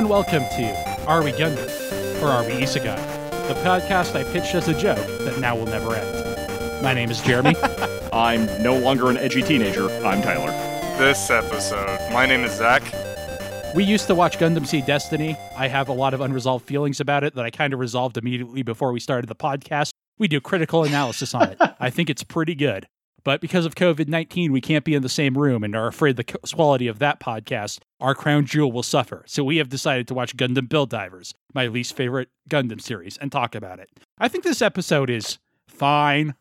Hello and welcome to Are We Gundam? Or Are We Isekai? The podcast I pitched as a joke that now will never end. My name is Jeremy. I'm no longer an edgy teenager. I'm Tyler. This episode, my name is Zach. we used to watch Gundam Seed Destiny. I have a lot of unresolved feelings about it that I kind of resolved immediately before we started the podcast. We do critical analysis on it. I think it's pretty good. But because of COVID 19, we can't be in the same room and are afraid the quality of that podcast, our crown jewel will suffer. So we have decided to watch Gundam Build Divers, my least favorite Gundam series, and talk about it. I think this episode is fine.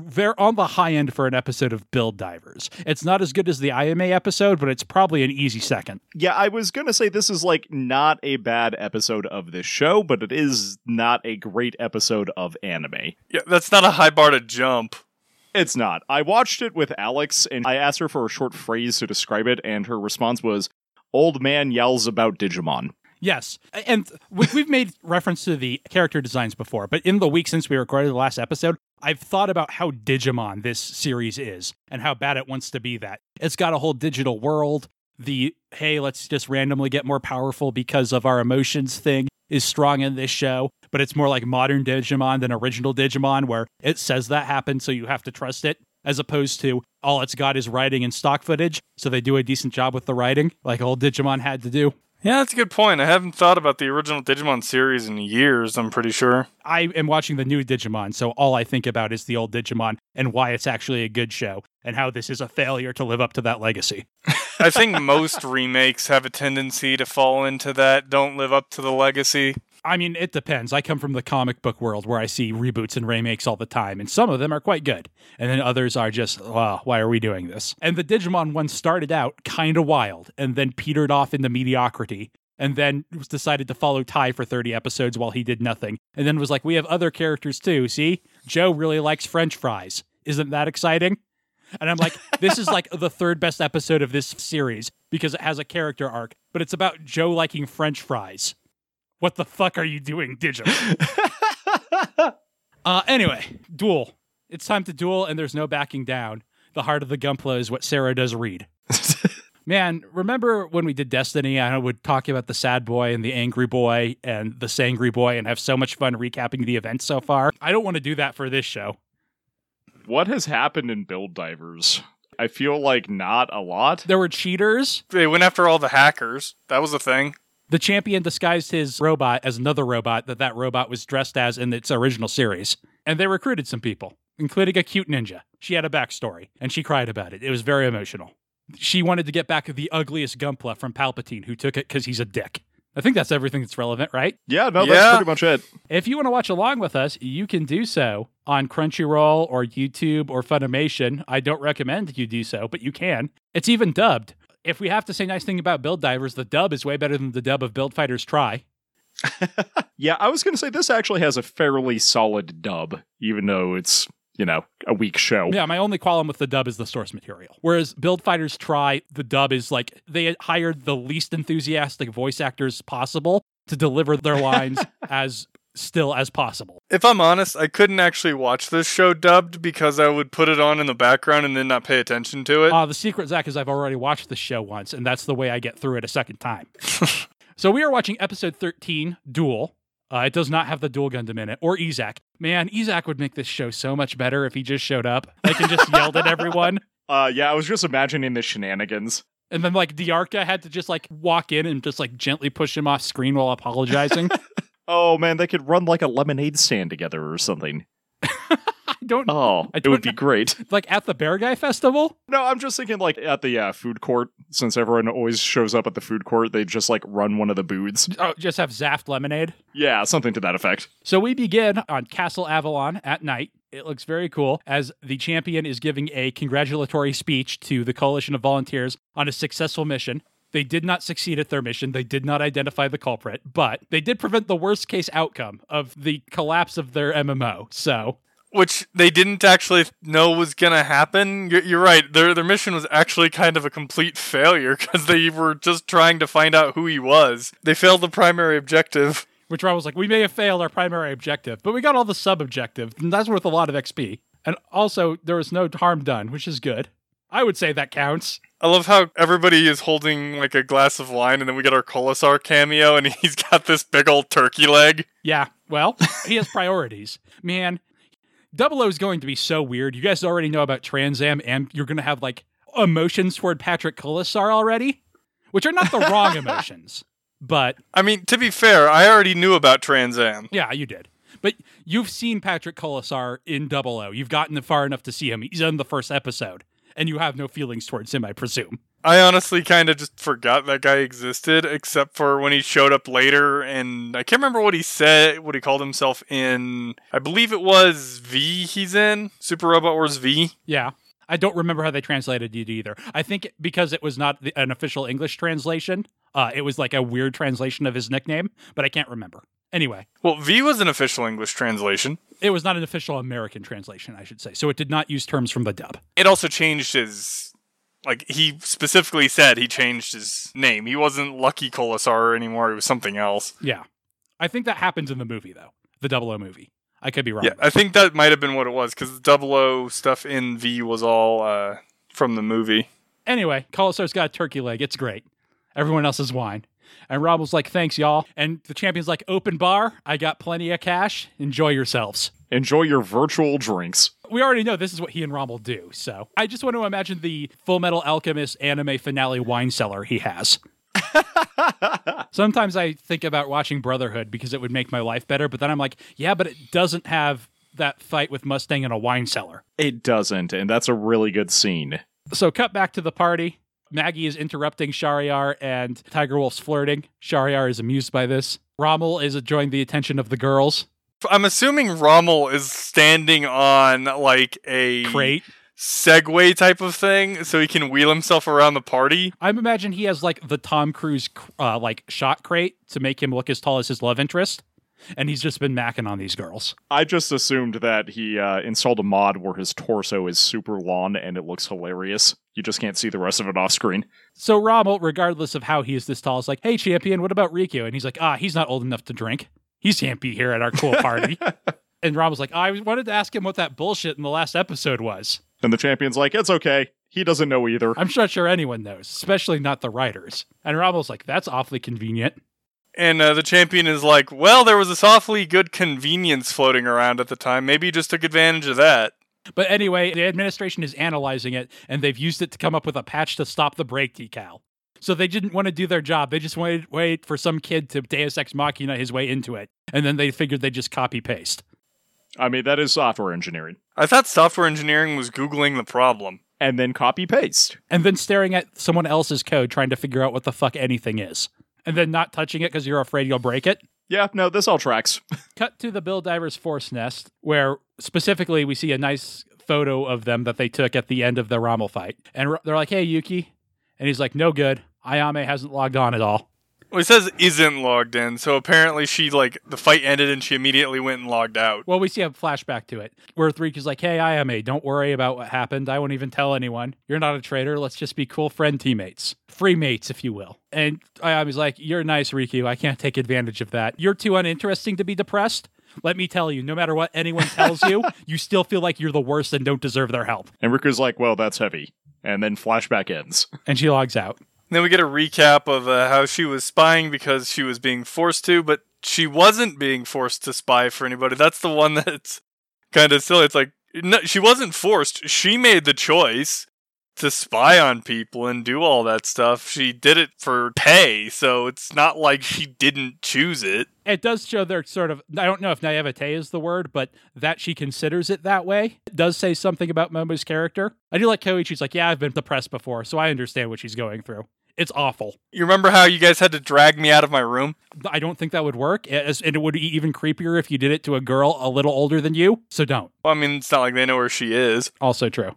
They're on the high end for an episode of Build Divers. It's not as good as the IMA episode, but it's probably an easy second. Yeah, I was gonna say this is like not a bad episode of this show, but it is not a great episode of anime. Yeah, that's not a high bar to jump. It's not. I watched it with Alex and I asked her for a short phrase to describe it, and her response was Old man yells about Digimon. Yes, and we- we've made reference to the character designs before, but in the week since we recorded the last episode, I've thought about how Digimon this series is and how bad it wants to be that. It's got a whole digital world. The hey, let's just randomly get more powerful because of our emotions thing is strong in this show, but it's more like modern Digimon than original Digimon, where it says that happened, so you have to trust it, as opposed to all it's got is writing and stock footage, so they do a decent job with the writing, like old Digimon had to do. Yeah, that's a good point. I haven't thought about the original Digimon series in years, I'm pretty sure. I am watching the new Digimon, so all I think about is the old Digimon and why it's actually a good show and how this is a failure to live up to that legacy. I think most remakes have a tendency to fall into that, don't live up to the legacy. I mean, it depends. I come from the comic book world where I see reboots and remakes all the time, and some of them are quite good. And then others are just, why are we doing this? And the Digimon one started out kind of wild and then petered off into mediocrity. And then was decided to follow Ty for 30 episodes while he did nothing. And then was like, we have other characters too. See? Joe really likes French fries. Isn't that exciting? And I'm like, this is like the third best episode of this series because it has a character arc, but it's about Joe liking French fries. What the fuck are you doing, Digimon? uh, anyway, duel. It's time to duel, and there's no backing down. The heart of the Gunpla is what Sarah does read. Man, remember when we did Destiny? I would talk about the sad boy and the angry boy and the sangry boy and have so much fun recapping the events so far. I don't want to do that for this show. What has happened in Build Divers? I feel like not a lot. There were cheaters. They went after all the hackers. That was a thing. The champion disguised his robot as another robot that that robot was dressed as in its original series. And they recruited some people, including a cute ninja. She had a backstory, and she cried about it. It was very emotional. She wanted to get back the ugliest Gunpla from Palpatine, who took it because he's a dick. I think that's everything that's relevant, right? Yeah, no, Yeah. that's pretty much it. If you want to watch along with us, you can do so on Crunchyroll or YouTube or Funimation. I don't recommend you do so, but you can. It's even dubbed. If we have to say nice thing about Build Divers, the dub is way better than the dub of Build Fighters Try. Yeah, I was gonna say this actually has a fairly solid dub, even though it's, you know, a weak show. Yeah, my only qualm with the dub is the source material. Whereas Build Fighters Try, the dub is like they hired the least enthusiastic voice actors possible to deliver their lines as still as possible. If I'm honest, I couldn't actually watch this show dubbed because I would put it on in the background and then not pay attention to it. Uh, the secret, Zach, is I've already watched the show once, and that's the way I get through it a second time. so we are watching episode 13, Duel. Uh, it does not have the Duel Gundam in it, or Yzak. Man, Yzak would make this show so much better if he just showed up. Like, and just yelled at everyone. Uh, yeah, I was just imagining the shenanigans. And then, like, Dearka had to just, like, walk in and just, like, gently push him off screen while apologizing. Oh man, they could run like a lemonade stand together or something. I don't Oh, I it would be great. like at the Bear Guy Festival. No, I'm just thinking like at the uh, food court, since everyone always shows up at the food court, they just like run one of the booths. Oh, just have Zaft lemonade. Yeah, something to that effect. So we begin on Castle Avalon at night. It looks very cool as the champion is giving a congratulatory speech to the coalition of volunteers on a successful mission. They did not succeed at their mission. They did not identify the culprit, but they did prevent the worst case outcome of the collapse of their MMO. So which they didn't actually know was gonna happen. You're, you're right. Their their mission was actually kind of a complete failure because they were just trying to find out who he was. They failed the primary objective. which I was like, we may have failed our primary objective, but we got all the sub objectives, and that's worth a lot of XP. And also, there was no harm done, which is good. I would say that counts. I love how everybody is holding like a glass of wine, and then we get our Colasour cameo, and he's got this big old turkey leg. Yeah, well, he has priorities. Man, Double O is going to be so weird. You guys already know about Trans Am, and you're going to have like emotions toward Patrick Colasour already, which are not the wrong emotions. But I mean, to be fair, I already knew about Trans Am. yeah, you did. But you've seen Patrick Colasour in Double O. You've gotten far enough to see him. He's in the first episode, and you have no feelings towards him, I presume. I honestly kind of just forgot that guy existed, except for when he showed up later, and I can't remember what he said, what he called himself in. I believe it was V. He's in Super Robot Wars V. Yeah. I don't remember how they translated it either. I think because it was not the, an official English translation, uh, it was like a weird translation of his nickname, but I can't remember. Anyway, Well, V was an official English translation. it was not an official American translation, I should say. So it did not use terms from the dub. It also changed his. Like he specifically said, he changed his name. He wasn't Lucky Colasour anymore. It was something else. Yeah. I think that happens in the movie, though. The Double O movie. I could be wrong. Yeah, I think that might have been what it was because the Double O stuff in V was all uh, from the movie. Anyway, Colasour's got a turkey leg. It's great. Everyone else is wine. And Rob was like, thanks, y'all. And the champion's like, open bar. I got plenty of cash. Enjoy yourselves. Enjoy your virtual drinks. We already know this is what he and Rommel do. So I just want to imagine the Full Metal Alchemist anime finale wine cellar he has. Sometimes I think about watching Brotherhood because it would make my life better, but then I'm like, yeah, but it doesn't have that fight with Mustang in a wine cellar. It doesn't, and that's a really good scene. So cut back to the party. Magee is interrupting Shahryar and Tiger Wolf's flirting. Shahryar is amused by this. Rommel is enjoying the attention of the girls. I'm assuming Rommel is standing on like a Crate. Segway type of thing, so he can wheel himself around the party. I imagine he has like the Tom Cruise uh, like shot crate to make him look as tall as his love interest, and he's just been macking on these girls. I just assumed that he uh, installed a mod where his torso is super long and it looks hilarious. You just can't see the rest of it off screen. So Rommel, regardless of how he is this tall, is like, "Hey, champion, what about Riku?" And he's like, "Ah, he's not old enough to drink. He can't be here at our cool party." and Rommel's like, "I wanted to ask him what that bullshit in the last episode was." And the champion's like, it's okay. He doesn't know either. I'm not sure anyone knows, especially not the writers. And Rommel's like, "That's awfully convenient." And uh, the champion is like, well, there was this awfully good convenience floating around at the time. Maybe he just took advantage of that. But anyway, the administration is analyzing it, and they've used it to come up with a patch to stop the break decal. So they didn't want to do their job. They just wanted to wait for some kid to Deus Ex Machina his way into it, and then they figured they'd just copy paste. I mean, that is software engineering. I thought software engineering was Googling the problem. And then copy paste. And then staring at someone else's code trying to figure out what the fuck anything is. And then not touching it because you're afraid you'll break it. Yeah, no, this all tracks. Cut to the Build Divers Force Nest, where specifically we see a nice photo of them that they took at the end of the Rommel fight. And they're like, hey, Yuki. And he's like, no good. Ayame hasn't logged on at all. Well, it says isn't logged in, so apparently she like the fight ended and she immediately went and logged out. Well, we see a flashback to it where Riku's like, hey, Ayame, don't worry about what happened. I won't even tell anyone. You're not a traitor. Let's just be cool friend teammates. Free mates, if you will. And Ayame's like, you're nice, Riku. I can't take advantage of that. You're too uninteresting to be depressed. Let me tell you, no matter what anyone tells you, you still feel like you're the worst and don't deserve their help. And Riku's like, well, that's heavy. And then flashback ends. And she logs out. Then we get a recap of uh, how she was spying because she was being forced to, but she wasn't being forced to spy for anybody. That's the one that's kind of silly. It's like no, she wasn't forced. She made the choice to spy on people and do all that stuff. She did it for pay, so it's not like she didn't choose it. It does show their sort of, I don't know if naivete is the word, but that she considers it that way it does say something about Momo's character. I do like Koichi's like, yeah, I've been depressed before, so I understand what she's going through. It's awful. You remember how you guys had to drag me out of my room? I don't think that would work. And it would be even creepier if you did it to a girl a little older than you. So don't. Well, I mean, it's not like they know where she is. Also true.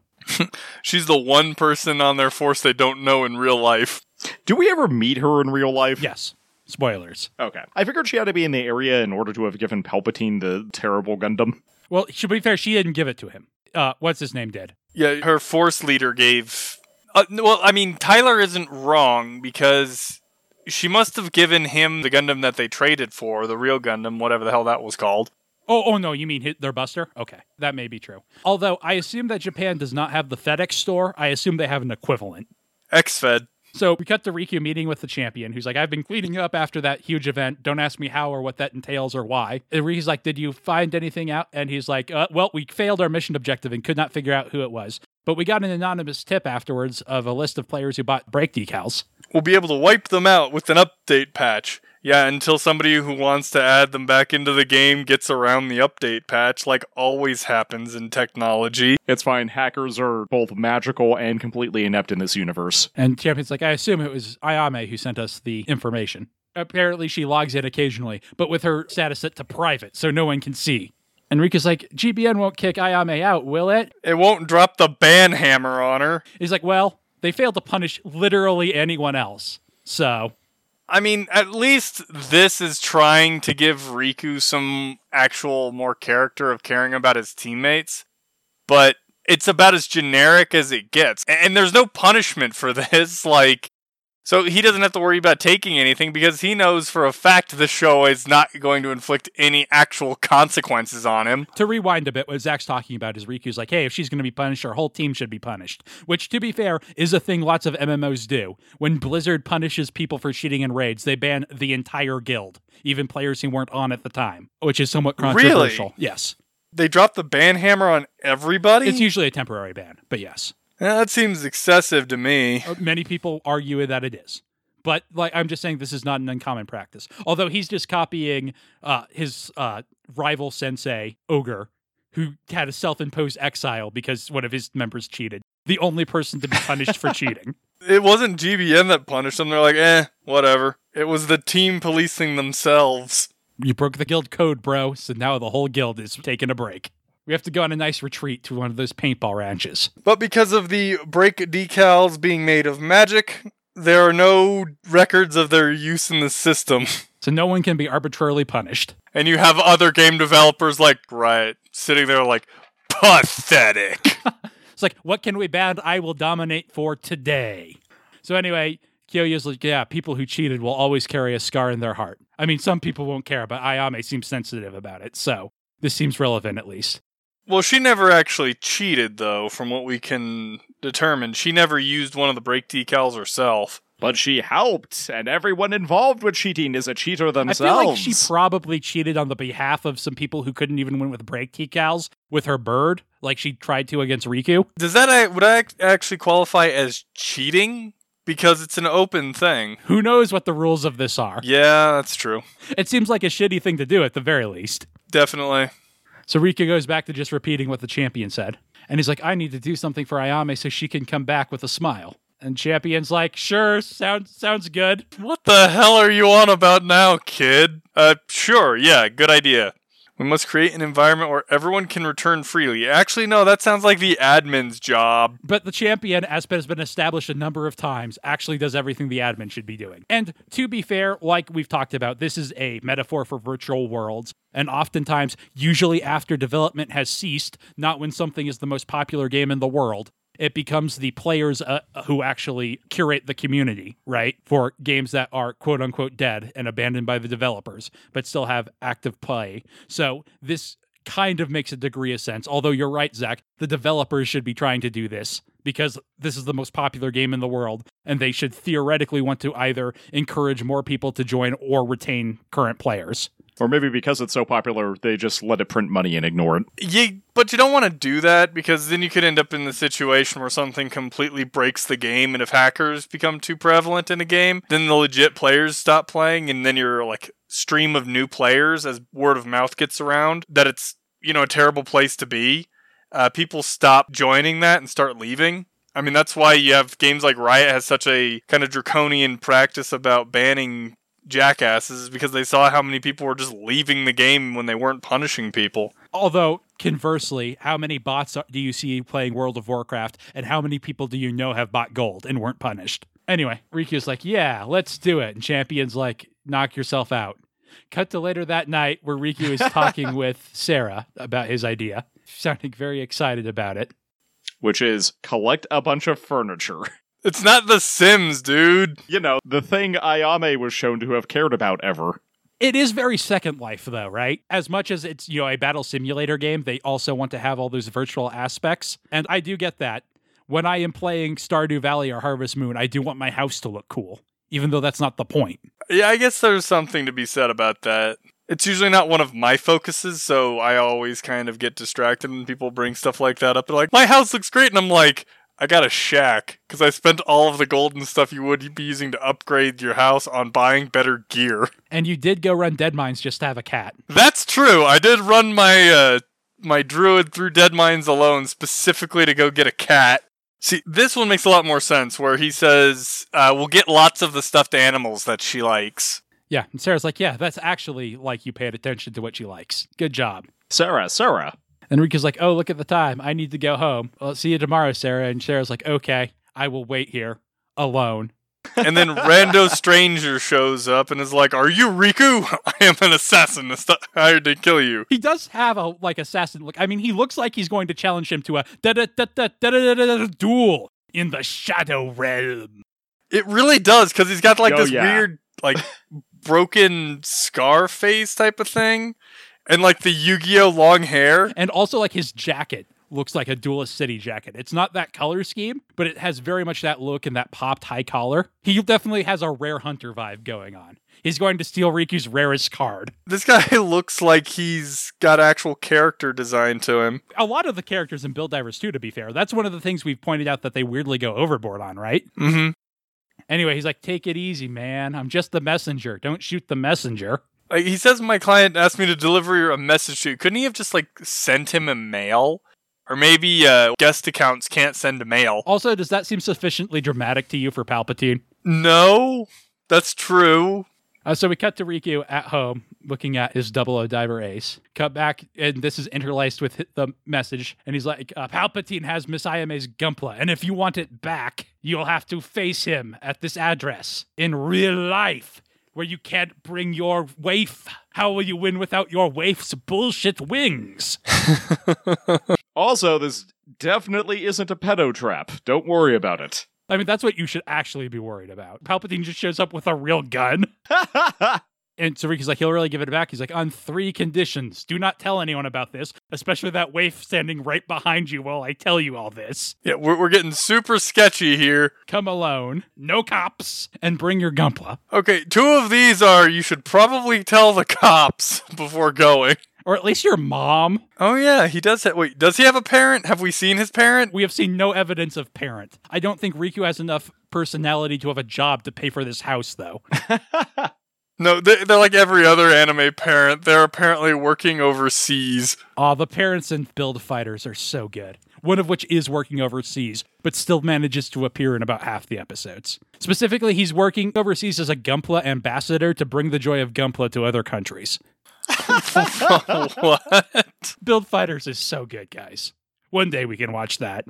She's the one person on their force they don't know in real life. Do we ever meet her in real life? Yes. Spoilers. Okay. I figured she had to be in the area in order to have given Palpatine the terrible Gundam. Well, to be fair, she didn't give it to him. Uh, what's his name did? Yeah, her force leader gave. Uh, well, I mean, Tyler isn't wrong because she must have given him the Gundam that they traded for, the real Gundam, whatever the hell that was called. Oh, oh no, you mean hit their buster? Okay, that may be true. Although I assume that Japan does not have the FedEx store, I assume they have an equivalent. X-Fed. So we cut to Riku meeting with the champion, who's like, I've been cleaning up after that huge event. Don't ask me how or what that entails or why. And Riku's like, Did you find anything out? And he's like, uh, Well, we failed our mission objective and could not figure out who it was. But we got an anonymous tip afterwards of a list of players who bought brake decals. We'll be able to wipe them out with an update patch. Yeah, until somebody who wants to add them back into the game gets around the update patch, like always happens in technology. It's fine. Hackers are both magical and completely inept in this universe. And Champion's like, I assume it was Ayame who sent us the information. Apparently, she logs in occasionally, but with her status set to private, so no one can see. And Riku's like, GBN won't kick Ayame out, will it? It won't drop the ban hammer on her. He's like, Well, they failed to punish literally anyone else. So, I mean, at least this is trying to give Riku some actual more character of caring about his teammates, but it's about as generic as it gets. And there's no punishment for this. Like, so he doesn't have to worry about taking anything because he knows for a fact the show is not going to inflict any actual consequences on him. to rewind a bit, what Zach's talking about is Riku's like, hey, if she's going to be punished, our whole team should be punished. Which, to be fair, is a thing lots of MMOs do. When Blizzard punishes people for cheating in raids, they ban the entire guild, even players who weren't on at the time, which is somewhat controversial. Really? Yes. They drop the ban hammer on everybody? It's usually a temporary ban, but yes. Yeah, that seems excessive to me. Uh, Many people argue that it is. But like I'm just saying this is not an uncommon practice. Although he's just copying uh, his uh, rival sensei, Ogre, who had a self-imposed exile because one of his members cheated. The only person to be punished for cheating. It wasn't GBN that punished them. They're like, eh, whatever. It was the team policing themselves. You broke the guild code, bro, so now the whole guild is taking a break. We have to go on a nice retreat to one of those paintball ranches. But because of the brake decals being made of magic, there are no records of their use in the system. So no one can be arbitrarily punished. And you have other game developers like Riot sitting there like, pathetic. It's like, what can we ban? I will dominate for today. So anyway, Kyoya's like, yeah, people who cheated will always carry a scar in their heart. I mean, some people won't care, but Ayame seems sensitive about it. So this seems relevant at least. Well, she never actually cheated, though, from what we can determine. She never used one of the brake decals herself. But she helped, and everyone involved with cheating is a cheater themselves. I feel like she probably cheated on the behalf of some people who couldn't even win with brake decals with her bird, like she tried to against Riku. Does that would that actually qualify as cheating? Because it's an open thing. Who knows what the rules of this are? Yeah, that's true. It seems like a shitty thing to do at the very least. Definitely. So Rika goes back to just repeating what the champion said. And he's like, I need to do something for Ayame so she can come back with a smile. And champion's like, sure, sounds sounds good. What the hell are you on about now, kid? Uh, sure, yeah, good idea. We must create an environment where everyone can return freely. Actually, no, that sounds like the admin's job. But the champion, as has been established a number of times, actually does everything the admin should be doing. And to be fair, like we've talked about, this is a metaphor for virtual worlds. And oftentimes, usually after development has ceased, not when something is the most popular game in the world, it becomes the players uh, who actually curate the community, right? For games that are quote unquote dead and abandoned by the developers, but still have active play. So this kind of makes a degree of sense. Although you're right, Zach, the developers should be trying to do this because this is the most popular game in the world, and they should theoretically want to either encourage more people to join or retain current players. Or maybe because it's so popular, they just let it print money and ignore it. You, but you don't want to do that because then you could end up in the situation where something completely breaks the game, and if hackers become too prevalent in a game, then the legit players stop playing, and then your like stream of new players as word of mouth gets around that it's you know a terrible place to be. Uh, people stop joining that and start leaving. I mean, that's why you have games like Riot has such a kind of draconian practice about banning jackasses because they saw how many people were just leaving the game when they weren't punishing people. Although, conversely, how many bots do you see playing World of Warcraft, and how many people do you know have bought gold and weren't punished? Anyway, Riku's like, yeah, let's do it. And Champion's like, knock yourself out. Cut to later that night where Riku is talking with Sarah about his idea, sounding very excited about it. Which is collect a bunch of furniture. It's not The Sims, dude. you know, the thing Ayame was shown to have cared about ever. It is very Second Life, though, right? As much as it's, you know, a battle simulator game, they also want to have all those virtual aspects. And I do get that. When I am playing Stardew Valley or Harvest Moon, I do want my house to look cool, even though that's not the point. Yeah, I guess there's something to be said about that. It's usually not one of my focuses, so I always kind of get distracted when people bring stuff like that up. They're like, my house looks great, and I'm like, I got a shack because I spent all of the gold and stuff you would be using to upgrade your house on buying better gear. And you did go run Dead Mines just to have a cat. That's true. I did run my uh, my druid through Dead Mines alone specifically to go get a cat. See, this one makes a lot more sense where he says, uh, we'll get lots of the stuffed animals that she likes. Yeah. And Sarah's like, yeah, that's actually like you paid attention to what she likes. Good job. Sarah, Sarah. Enrique's like, oh, look at the time. I need to go home. Well, see you tomorrow, Sarah. And Sarah's like, okay, I will wait here alone. and then rando stranger shows up and is like, "Are you Riku? I am an assassin hired to kill you." He does have a like assassin look. I mean, he looks like he's going to challenge him to a da da da da da da duel in the shadow realm. It really does because he's got like oh, this yeah. weird like broken scar face type of thing and like the Yu-Gi-Oh long hair. And also, like his jacket looks like a Duelist City jacket. It's not that color scheme, but it has very much that look and that popped high collar. He definitely has a rare hunter vibe going on. He's going to steal Riku's rarest card. This guy looks like he's got actual character design to him. A lot of the characters in Build Divers too, to be fair. That's one of the things we've pointed out that they weirdly go overboard on, right? Mm-hmm. Anyway, he's like, take it easy, man. I'm just the messenger. Don't shoot the messenger. Like he says, my client asked me to deliver a message to you. Couldn't he have just like sent him a mail? Or maybe uh, guest accounts can't send a mail. Also, does that seem sufficiently dramatic to you for Palpatine? No, that's true. Uh, so we cut to Riku at home looking at his double O diver ace. Cut back, and this is interlaced with the message. And he's like, uh, Palpatine has Miss Ayame's Gunpla, and if you want it back, you'll have to face him at this address in real life. Where you can't bring your waif. How will you win without your waif's bullshit wings? Also, this definitely isn't a pedo trap. Don't worry about it. I mean, that's what you should actually be worried about. Palpatine just shows up with a real gun. And Sarika's like, he'll really give it back. He's like, on three conditions. Do not tell anyone about this, especially that waif standing right behind you while I tell you all this. Yeah, we're, we're getting super sketchy here. Come alone, no cops, and bring your Gunpla. Okay, two of these are you should probably tell the cops before going. Or at least your mom. Oh yeah, he does have. Wait, does he have a parent? Have we seen his parent? We have seen no evidence of parent. I don't think Riku has enough personality to have a job to pay for this house, though. No, they- they're like every other anime parent. They're apparently working overseas. Aw, the parents in Build Fighters are so good. One of which is working overseas, but still manages to appear in about half the episodes. Specifically, he's working overseas as a Gunpla ambassador to bring the joy of Gunpla to other countries. what? Build Fighters is so good, guys. One day we can watch that.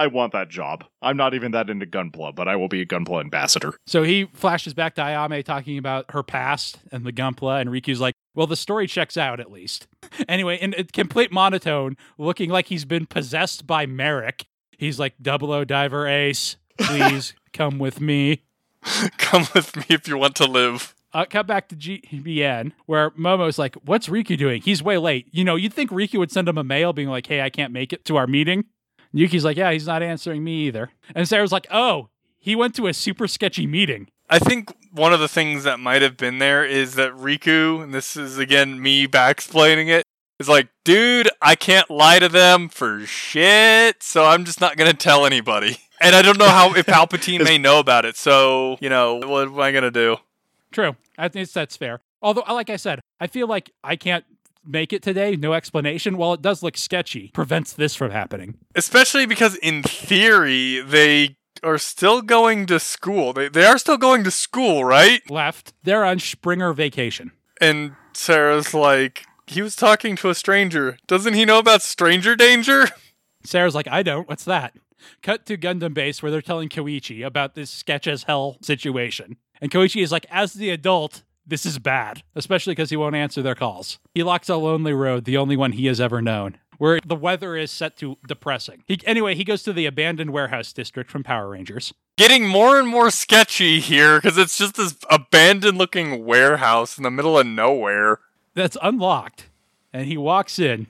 I want that job. I'm not even that into Gunpla, but I will be a Gunpla ambassador. So he flashes back to Ayame talking about her past and the Gunpla, and Riku's like, well, the story checks out at least. anyway, in a complete monotone, looking like he's been possessed by Merrick, he's like, Double O Diver Ace, please come with me. Come with me if you want to live. Uh, cut back to GBN, where Momo's like, What's Riku doing? He's way late. You know, you'd think Riku would send him a mail being like, Hey, I can't make it to our meeting. Yuki's like, Yeah, he's not answering me either. And Sarah's like, Oh, he went to a super sketchy meeting. I think one of the things that might have been there is that Riku, and this is again me back explaining it, is like, dude, I can't lie to them for shit, so I'm just not gonna tell anybody. And I don't know how if Palpatine may know about it, so you know, what am I gonna do? True. I think that's fair. Although, like I said, I feel like I can't make it today. No explanation. While it does look sketchy, prevents this from happening. Especially because in theory they are still going to school. They they are still going to school, right? Left. They're on Springer vacation. And Sarah's like, he was talking to a stranger. Doesn't he know about stranger danger? Sarah's like, I don't. What's that? Cut to Gundam base where they're telling Koichi about this sketch as hell situation. And Koichi is like, as the adult, this is bad, especially because he won't answer their calls. He locks a lonely road, the only one he has ever known. where the weather is set to depressing. He, anyway, he goes to the abandoned warehouse district from Power Rangers. Getting more and more sketchy here because it's just this abandoned looking warehouse in the middle of nowhere. That's unlocked, and he walks in.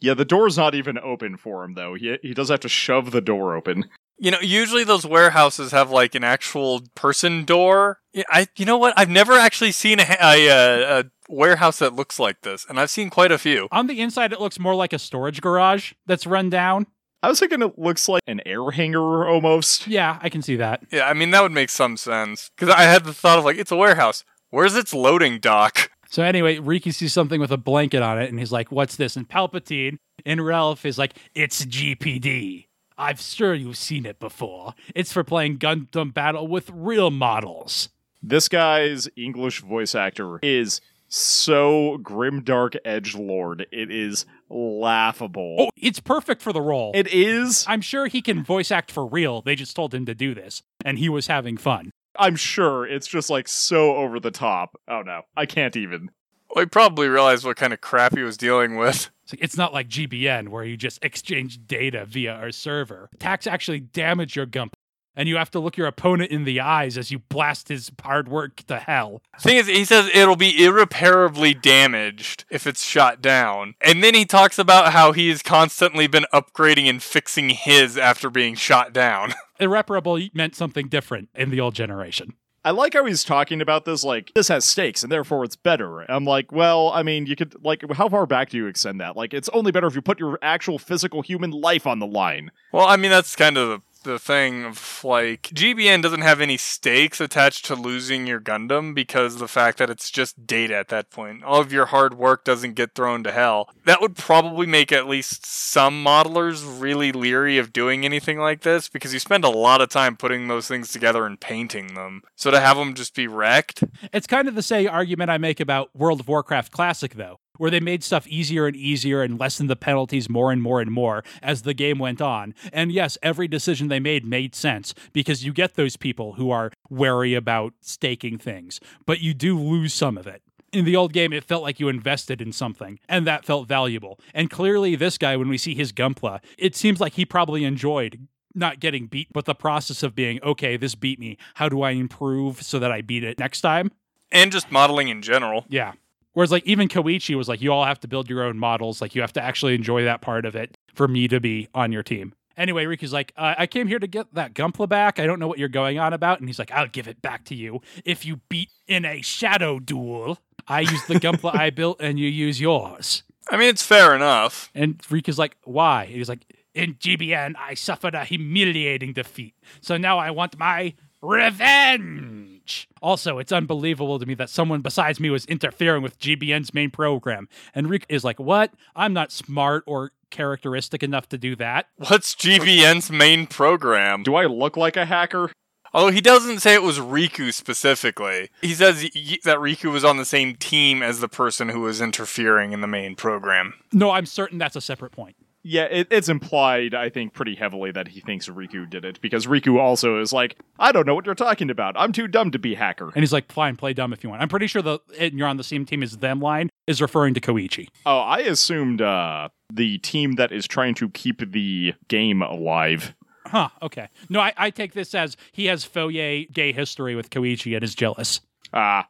Yeah, the door's not even open for him though. He he does have to shove the door open. You know, usually those warehouses have like an actual person door. I, you know what? I've never actually seen a, a, a, a warehouse that looks like this, and I've seen quite a few. On the inside, it looks more like a storage garage that's run down. I was thinking it looks like an air hangar almost. Yeah, I can see that. Yeah, I mean that would make some sense because I had the thought of like it's a warehouse. Where's its loading dock? So anyway, Riki sees something with a blanket on it, and he's like, "What's this?" And Palpatine in Ralph is like, "It's GPD. I'm sure you've seen it before. It's for playing Gundam Battle with real models." This guy's English voice actor is so grimdark edge lord. It is laughable. Oh, it's perfect for the role. It is. I'm sure he can voice act for real. They just told him to do this, and he was having fun. I'm sure it's just like so over the top. Oh no, I can't even. Well, he probably realized what kind of crap he was dealing with. It's, not like GBN where you just exchange data via our server. Attacks actually damage your Gump, and you have to look your opponent in the eyes as you blast his hard work to hell. Thing is, he says it'll be irreparably damaged if it's shot down. And then he talks about how he's constantly been upgrading and fixing his after being shot down. Irreparable meant something different in the old generation. I like how he's talking about this like this has stakes and therefore it's better. I'm like, well, I mean, you could like how far back do you extend that? Like it's only better if you put your actual physical human life on the line. Well, I mean, that's kind of the the thing of like GBN doesn't have any stakes attached to losing your Gundam because the fact that it's just data at that point. All of your hard work doesn't get thrown to hell. That would probably make at least some modelers really leery of doing anything like this because you spend a lot of time putting those things together and painting them. So to have them just be wrecked, It's kind of the same argument I make about World of Warcraft Classic, though, where they made stuff easier and easier and lessened the penalties more and more and more as the game went on. And yes, every decision they made made sense because you get those people who are wary about staking things, but you do lose some of it. In the old game, it felt like you invested in something, and that felt valuable. And clearly, this guy, when we see his Gunpla, it seems like he probably enjoyed not getting beat, but the process of being, okay, this beat me. How do I improve so that I beat it next time? and just modeling in general. Yeah. Whereas like even Koichi was like, you all have to build your own models. Like you have to actually enjoy that part of it for me to be on your team. Anyway, Riku's like, uh, I came here to get that Gunpla back. I don't know what you're going on about. And he's like, I'll give it back to you if you beat in a shadow duel. I use the Gunpla I built and you use yours. I mean, it's fair enough. And Riku's like, why? He's like, in GBN, I suffered a humiliating defeat. So now I want my revenge. Also, it's unbelievable to me that someone besides me was interfering with GBN's main program. And Riku is like, what? I'm not smart or characteristic enough to do that. What's GBN's main program? Do I look like a hacker? Although he doesn't say it was Riku specifically. He says y- that Riku was on the same team as the person who was interfering in the main program. No, I'm certain that's a separate point. Yeah, it, it's implied, I think, pretty heavily that he thinks Riku did it because Riku also is like, I don't know what you're talking about. I'm too dumb to be hacker. And he's like, fine, play dumb if you want. I'm pretty sure the and you're on the same team as them line is referring to Koichi. Oh, I assumed uh, the team that is trying to keep the game alive. Huh, okay. No, I, I take this as he has Fourier gay history with Koichi and is jealous. Ah,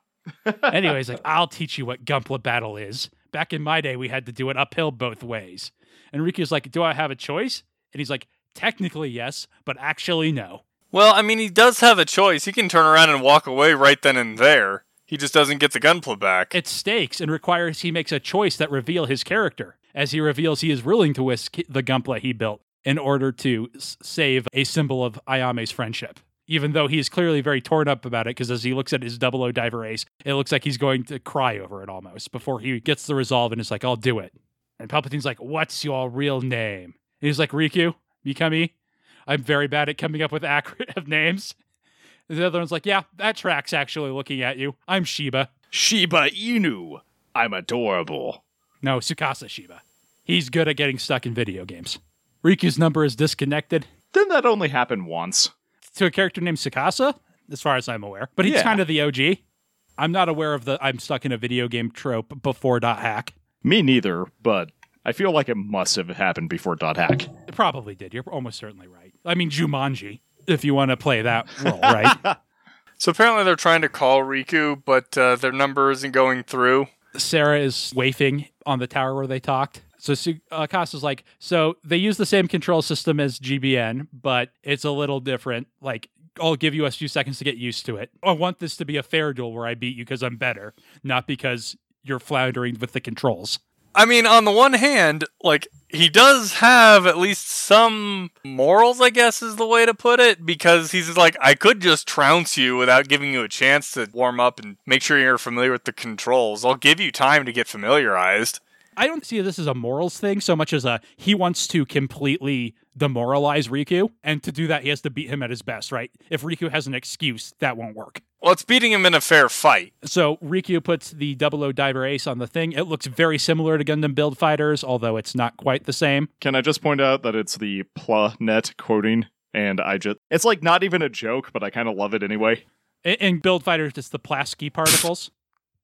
Anyways, like, I'll teach you what Gunpla battle is. Back in my day, we had to do it uphill both ways. And Riku's like, Do I have a choice? And he's like, Technically, yes, but actually, no. Well, I mean, he does have a choice. He can turn around and walk away right then and there. He just doesn't get the gunpla back. It stakes and requires he makes a choice that reveal his character, as he reveals he is willing to risk the Gunpla he built in order to s- save a symbol of Ayame's friendship. Even though he is clearly very torn up about it, because as he looks at his double O diver ace, it looks like he's going to cry over it almost before he gets the resolve and is like, I'll do it. And Palpatine's like, What's your real name? And he's like, Riku, Mikami. I'm very bad at coming up with accurate names. And the other one's like, Yeah, that tracks actually looking at you. I'm Shiba. Shiba Inu. I'm adorable. No, Tsukasa Shiba. He's good at getting stuck in video games. Riku's number is disconnected Didn't that only happen once? to a character named Tsukasa, as far as I'm aware. But he's Yeah. kind of the OG. I'm not aware of the I'm stuck in a video game trope before dot hack. Me neither, but I feel like it must have happened before Dot Hack. It probably did. You're almost certainly right. I mean, Jumanji, if you want to play that role, right? So apparently they're trying to call Riku, but uh, their number isn't going through. Sarah is wafing on the tower where they talked. So Su- uh, Akasa's like, so they use the same control system as GBN, but it's a little different. Like, I'll give you a few seconds to get used to it. I want this to be a fair duel where I beat you because I'm better, not because you're floundering with the controls. I mean, on the one hand, like he does have at least some morals, I guess is the way to put it, because he's like, I could just trounce you without giving you a chance to warm up and make sure you're familiar with the controls. I'll give you time to get familiarized. I don't see this as a morals thing so much as a he wants to completely demoralize Riku, and to do that, he has to beat him at his best, right? If Riku has an excuse, that won't work. Well, it's beating him in a fair fight. So Riku puts the Double O Diver Ace on the thing. It looks very similar to Gundam Build Fighters, although it's not quite the same. Can I just point out that it's the Planet quoting? And I just, it's like not even a joke, but I kind of love it anyway. In, in Build Fighters, it's the Plavsky particles.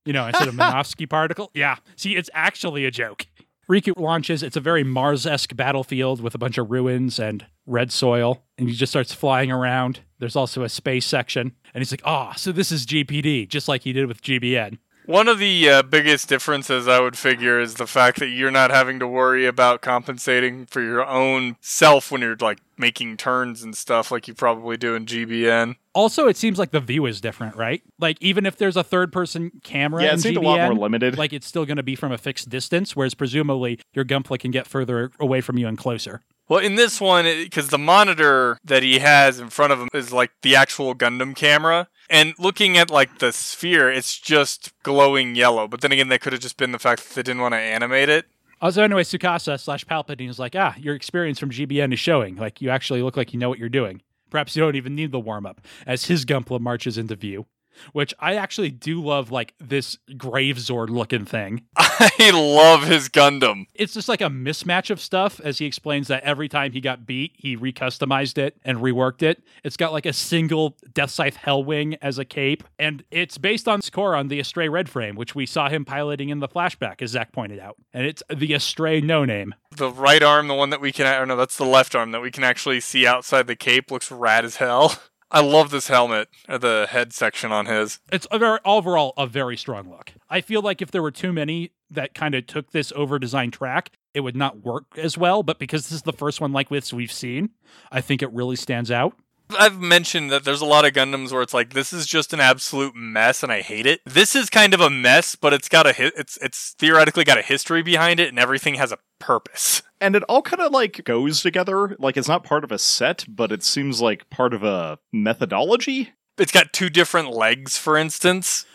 you know, instead of Minovsky particle. Yeah. See, it's actually a joke. Riku launches. It's a very Mars esque battlefield with a bunch of ruins and red soil. And he just starts flying around. There's also a space section. And he's like, oh, so this is GPD, just like he did with GBN. One of the uh, biggest differences I would figure is the fact that you're not having to worry about compensating for your own self when you're like making turns and stuff like you probably do in GBN. Also, it seems like the view is different, right? Like even if there's a third person camera Yeah, in it seemed GBN, a lot more limited. like it's still going to be from a fixed distance, whereas presumably your gunpla can get further away from you and closer. Well, in this one, because the monitor that he has in front of him is like the actual Gundam camera, and looking at like the sphere, it's just glowing yellow. But then again, that could have just been the fact that they didn't want to animate it. Uh, so anyway, Tsukasa slash Palpatine is like, ah, your experience from GBN is showing. Like you actually look like you know what you're doing. Perhaps you don't even need the warm up as his Gunpla marches into view. Which I actually do love, like this Gravezord looking thing. I love his Gundam. It's just like a mismatch of stuff as he explains that every time he got beat, he recustomized it and reworked it. It's got like a single Death Scythe Hellwing as a cape, and it's based on score on the Astray Red Frame, which we saw him piloting in the flashback, as Zach pointed out. And it's the Astray No Name. The right arm, the one that we can, I don't know, that's the left arm that we can actually see outside the cape, looks rad as hell. I love this helmet, or the head section on his. It's a very overall a very strong look. I feel like if there were too many that kind of took this over design track, it would not work as well. But because this is the first one like this we've seen, I think it really stands out. I've mentioned that there's a lot of Gundams where it's like this is just an absolute mess and I hate it. This is kind of a mess, but it's got a hi- it's it's theoretically got a history behind it and everything has a purpose. and it all kind of like goes together. Like it's not part of a set, but it seems like part of a methodology. It's got two different legs, for instance.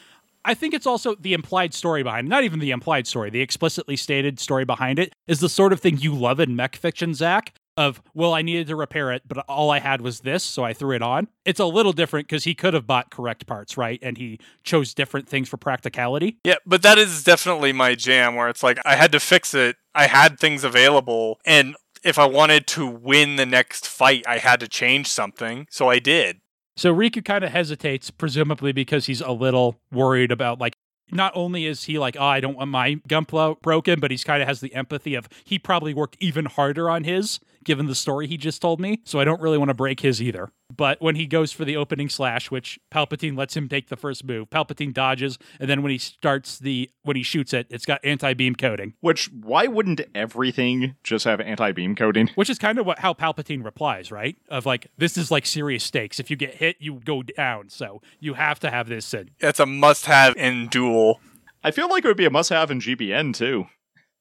I think it's also the implied story behind it. Not even the implied story, the explicitly stated story behind it is the sort of thing you love in mech fiction, Zach. Of, well, I needed to repair it, but all I had was this, so I threw it on. It's a little different because he could have bought correct parts, right? And he chose different things for practicality. Yeah, but that is definitely my jam where it's like I had to fix it. I had things available and if I wanted to win the next fight, I had to change something, so I did. So Riku kind of hesitates, presumably because he's a little worried about like not only is he like, oh, I don't want my gunpla broken, but he's kind of has the empathy of he probably worked even harder on his, given the story he just told me. So I don't really want to break his either. But when he goes for the opening slash, which Palpatine lets him take the first move, Palpatine dodges, and then when he starts the when he shoots it, it's got anti-beam coating. Which why wouldn't everything just have anti-beam coating? Which is kind of what how Palpatine replies, right? Of like, this is like serious stakes. If you get hit, you go down. So you have to have this in. It's a must have in duel. I feel like it would be a must-have in GBN too.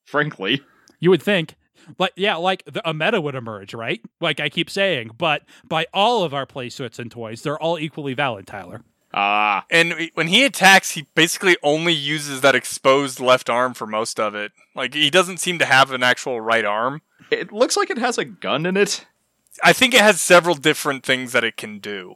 Frankly, You would think. But yeah, like the, a meta would emerge, right? Like I keep saying, but by all of our play suits and toys, they're all equally valid, Tyler. ah, And when he attacks, he basically only uses that exposed left arm for most of it. Like he doesn't seem to have an actual right arm. it looks like it has a gun in it. I think it has several different things that it can do.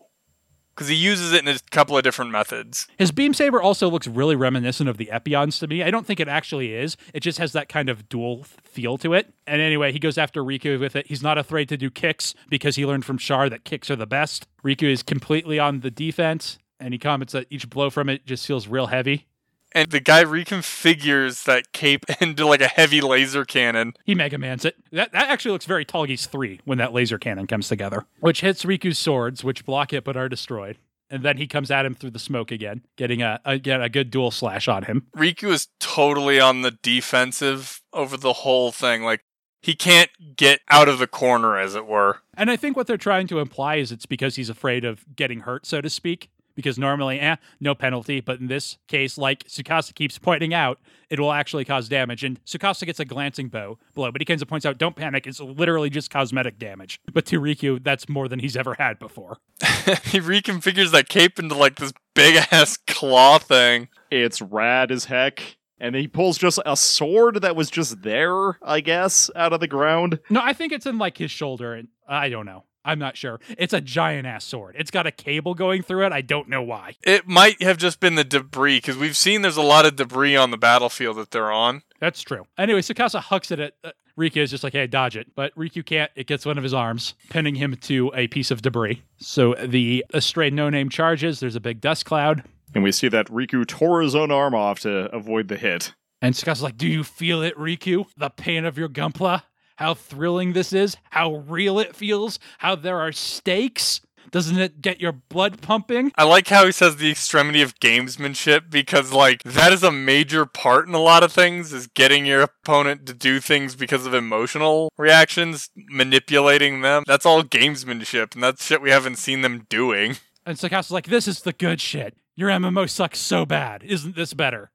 Because he uses it in a couple of different methods. His beam saber also looks really reminiscent of the Epyon's to me. I don't think it actually is. It just has that kind of dual feel to it. And anyway, he goes after Riku with it. He's not afraid to do kicks because he learned from Char that kicks are the best. Riku is completely on the defense, and he comments that each blow from it just feels real heavy. And the guy reconfigures that cape into like a heavy laser cannon. He Mega Mans it. That, that actually looks very Tallgeese 3 when that laser cannon comes together, which hits Riku's swords, which block it but are destroyed. And then he comes at him through the smoke again, getting a again a good dual slash on him. Riku is totally on the defensive over the whole thing. Like he can't get out of the corner, as it were. And I think what they're trying to imply is it's because he's afraid of getting hurt, so to speak. Because normally, eh, no penalty. But in this case, like Tsukasa keeps pointing out, it will actually cause damage. And Tsukasa gets a glancing bow blow, but he kind of points out, don't panic, it's literally just cosmetic damage. But to Riku, that's more than he's ever had before. he reconfigures that cape into like this big ass claw thing. It's rad as heck. And he pulls just a sword that was just there, I guess, out of the ground. No, I think it's in like his shoulder, and I don't know. I'm not sure. It's a giant ass sword. It's got a cable going through it. I don't know why. It might have just been the debris because we've seen there's a lot of debris on the battlefield that they're on. That's true. Anyway, Tsukasa hucks it at uh, Riku is just like, hey, dodge it. But Riku can't. It gets one of his arms, pinning him to a piece of debris. So the astray no name charges. There's a big dust cloud. And we see that Riku tore his own arm off to avoid the hit. And Tsukasa's like, do you feel it, Riku? The pain of your Gunpla? How thrilling this is? How real it feels? How there are stakes? Doesn't it get your blood pumping? I like how he says the extremity of gamesmanship because, like, that is a major part in a lot of things, is getting your opponent to do things because of emotional reactions, manipulating them. That's all gamesmanship, and that's shit we haven't seen them doing. And Tsukasa like, this is the good shit. Your MMO sucks so bad. Isn't this better?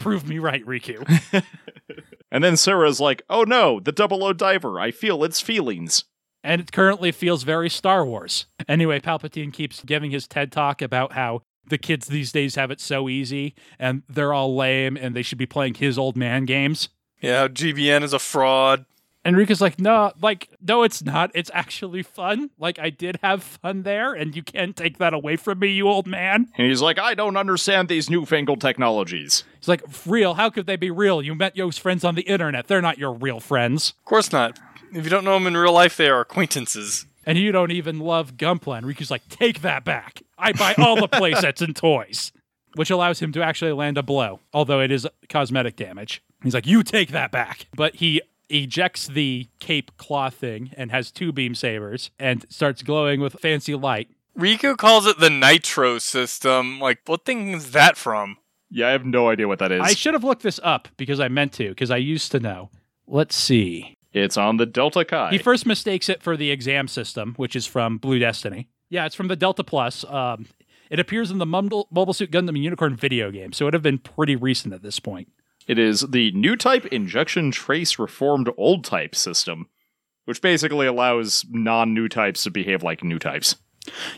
Prove me right, Riku. and then Sarah's like, oh no, the double O diver. I feel its feelings. And it currently feels very Star Wars. Anyway, Palpatine keeps giving his TED talk about how the kids these days have it so easy and they're all lame and they should be playing his old man games. Yeah, GBN is a fraud. And Rika's like, no, like, no, it's not. It's actually fun. Like, I did have fun there, and you can't take that away from me, you old man. And he's like, I don't understand these newfangled technologies. He's like, real? How could they be real? You met your friends on the internet. They're not your real friends. Of course not. If you don't know them in real life, they are acquaintances. And you don't even love Gunpla. And Riku's like, take that back. I buy all the playsets and toys. Which allows him to actually land a blow, although it is cosmetic damage. He's like, you take that back. But he ejects the cape claw thing and has two beam sabers and starts glowing with fancy light. Riku calls it the Nitro system. Like, what thing is that from? Yeah, I have no idea what that is. I should have looked this up because I meant to, because I used to know. Let's see. It's on the Delta Kai. He first mistakes it for the exam system, which is from Blue Destiny. Yeah, it's from the Delta Plus. Um, it appears in the Mumble, Mobile Suit Gundam Unicorn video game, so it would have been pretty recent at this point. It is the new type injection trace reformed old type system, which basically allows non new types to behave like new types.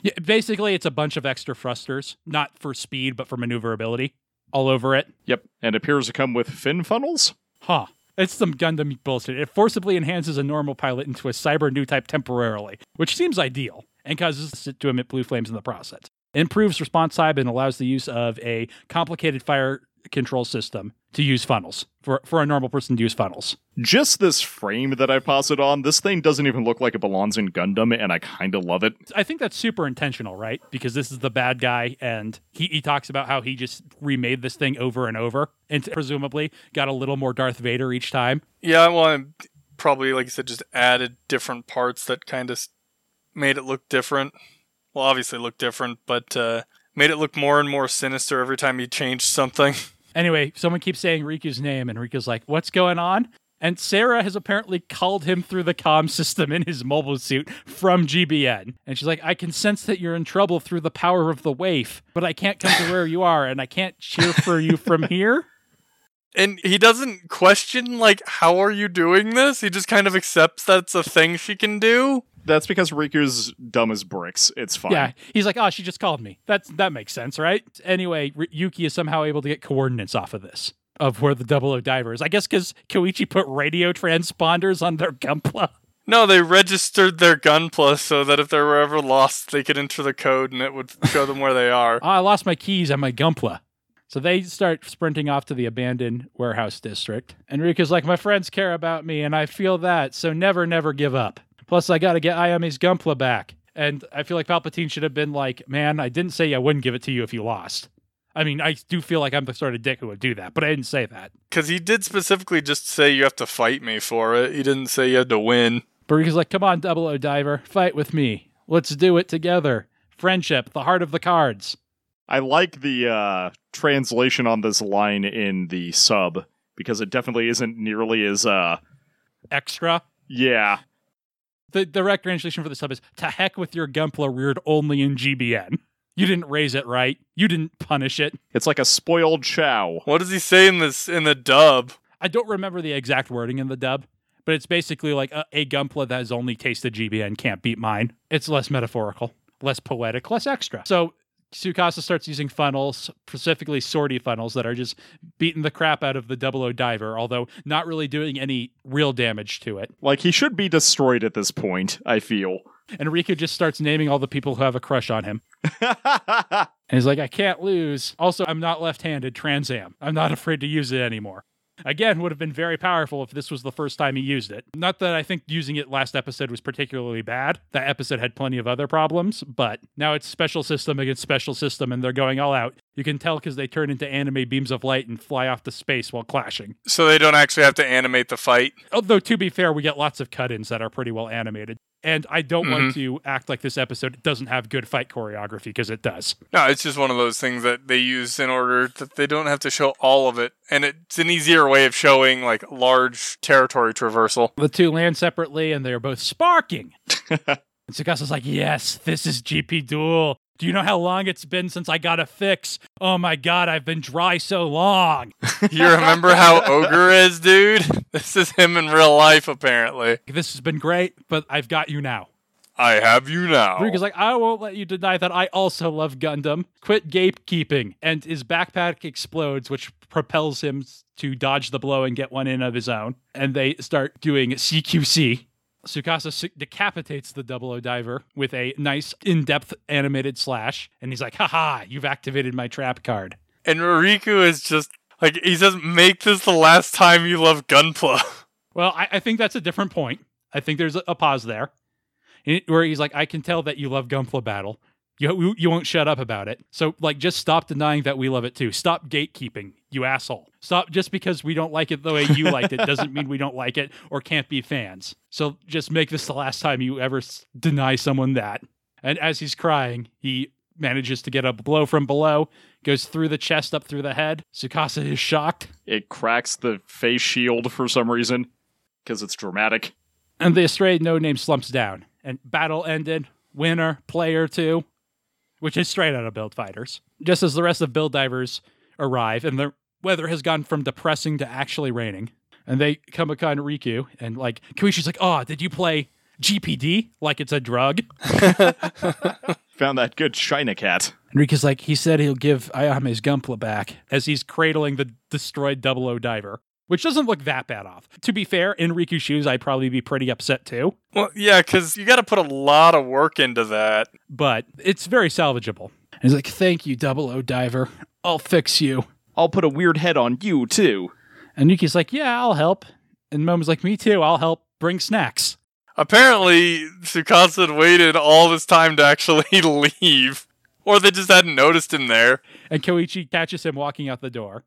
Yeah, basically, it's a bunch of extra thrusters, not for speed, but for maneuverability, all over it. Yep, and appears to come with fin funnels. Huh. It's some Gundam bullshit. It forcibly enhances a normal pilot into a cyber new type temporarily, which seems ideal, and causes it to emit blue flames in the process. Improves response time and allows the use of a complicated fire control system to use funnels for, for a normal person to use funnels. Just this frame that I posted on, this thing doesn't even look like it belongs in Gundam, and I kind of love it. I think that's super intentional, right? Because this is the bad guy, and he, he talks about how he just remade this thing over and over, and presumably got a little more Darth Vader each time. Yeah, well, I probably, like I said, just added different parts that kind of made it look different. Well, obviously look different, but uh, made it look more and more sinister every time he changed something. Anyway, someone keeps saying Riku's name, and Riku's like, What's going on? And Sarah has apparently called him through the comm system in his mobile suit from GBN. And she's like, I can sense that you're in trouble through the power of the waif, but I can't come to where you are, and I can't cheer for you from here. And he doesn't question, like, how are you doing this? He just kind of accepts that's a thing she can do. That's because Riku's dumb as bricks. It's fine. Yeah, he's like, oh, she just called me. That's that makes sense, right? Anyway, R- Yuki is somehow able to get coordinates off of this of where the Double O diver is. I guess because Koichi put radio transponders on their Gunpla. No, they registered their Gunpla so that if they were ever lost, they could enter the code and it would show them where they are. Oh, I lost my keys on my Gunpla. So they start sprinting off to the abandoned warehouse district. And Riku's like, my friends care about me, and I feel that, so never, never give up. Plus, I got to get Ayame's Gunpla back. And I feel like Palpatine should have been like, man, I didn't say I wouldn't give it to you if you lost. I mean, I do feel like I'm the sort of dick who would do that, but I didn't say that. Because he did specifically just say you have to fight me for it. He didn't say you had to win. But Riku's like, come on, Double O Diver, fight with me. Let's do it together. Friendship, the heart of the cards. I like the uh, translation on this line in the sub because it definitely isn't nearly as uh Extra. yeah. The direct translation for the sub is to heck with your Gunpla reared only in GBN. You didn't raise it right. You didn't punish it. It's like a spoiled chow. What does he say in this in the dub? I don't remember the exact wording in the dub, but it's basically like a, a Gunpla that has only tasted GBN can't beat mine. It's less metaphorical, less poetic, less extra. So Tsukasa starts using funnels, specifically sortie funnels, that are just beating the crap out of the double O diver, although not really doing any real damage to it. Like he should be destroyed at this point, I feel. And Riku just starts naming all the people who have a crush on him. And he's like, I can't lose. Also, I'm not left handed, Trans Am. I'm not afraid to use it anymore. Again, would have been very powerful if this was the first time he used it. Not that I think using it last episode was particularly bad. That episode had plenty of other problems, but now it's special system against special system and they're going all out. You can tell because they turn into anime beams of light and fly off to space while clashing. So they don't actually have to animate the fight. Although, to be fair, we get lots of cut ins that are pretty well animated. And I don't want mm-hmm. to act like this episode doesn't have good fight choreography because it does. No, it's just one of those things that they use in order that they don't have to show all of it. And it's an easier way of showing like large territory traversal. The two land separately and they're both sparking. and Tsukasa's like, Yes, this is GP Duel. Do you know how long it's been since I got a fix? Oh my god, I've been dry so long. You remember how Ogre is, dude? This is him in real life, apparently. This has been great, but I've got you now. I have you now. Riku's like, I won't let you deny that I also love Gundam. Quit gatekeeping. And his backpack explodes, which propels him to dodge the blow and get one in of his own. And they start doing CQC. Tsukasa su- decapitates the double O diver with a nice in depth animated slash. And he's like, haha, you've activated my trap card. and Riku is just like he says, "Make this the last time you love Gunpla." Well, I, I think that's a different point. I think there's a, a pause there, in- where he's like, "I can tell that you love Gunpla Battle. You you won't shut up about it. So like, just stop denying that we love it too. Stop gatekeeping, you asshole. Stop just because we don't like it the way you liked it doesn't mean we don't like it or can't be fans. So just make this the last time you ever s- deny someone that." And as he's crying, he manages to get a blow from below, goes through the chest, up through the head. Tsukasa is shocked. It cracks the face shield for some reason because it's dramatic. And the Astray no name slumps down. And battle ended. Winner, player two, which is straight out of Build Fighters. Just as the rest of Build Divers arrive, and the weather has gone from depressing to actually raining. And they come upon Riku, and like, Koichi's like, Oh, did you play GPD? Like it's a drug? Found that good China cat. And Riku's like, He said he'll give Ayame's Gunpla back as he's cradling the destroyed Double O Diver. Which doesn't look that bad off. To be fair, in Riku's shoes, I'd probably be pretty upset too. well, yeah, because you got to put a lot of work into that. but it's very salvageable. And he's like, "Thank you, Double O Diver. I'll fix you." I'll put a weird head on you too. And Yuki's like, "Yeah, I'll help." And Momo's like, "Me too. I'll help bring snacks." Apparently, Tsukasa had waited all this time to actually leave, or they just hadn't noticed him there. And Koichi catches him walking out the door,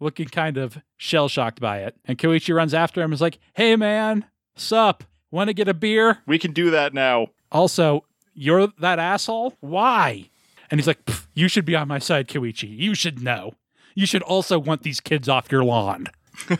looking kind of shell shocked by it. And Koichi runs after him and is like, "Hey, man, sup? Want to get a beer?" We can do that now. Also, you're that asshole. Why? And he's like, "You should be on my side, Koichi. You should know. You should also want these kids off your lawn."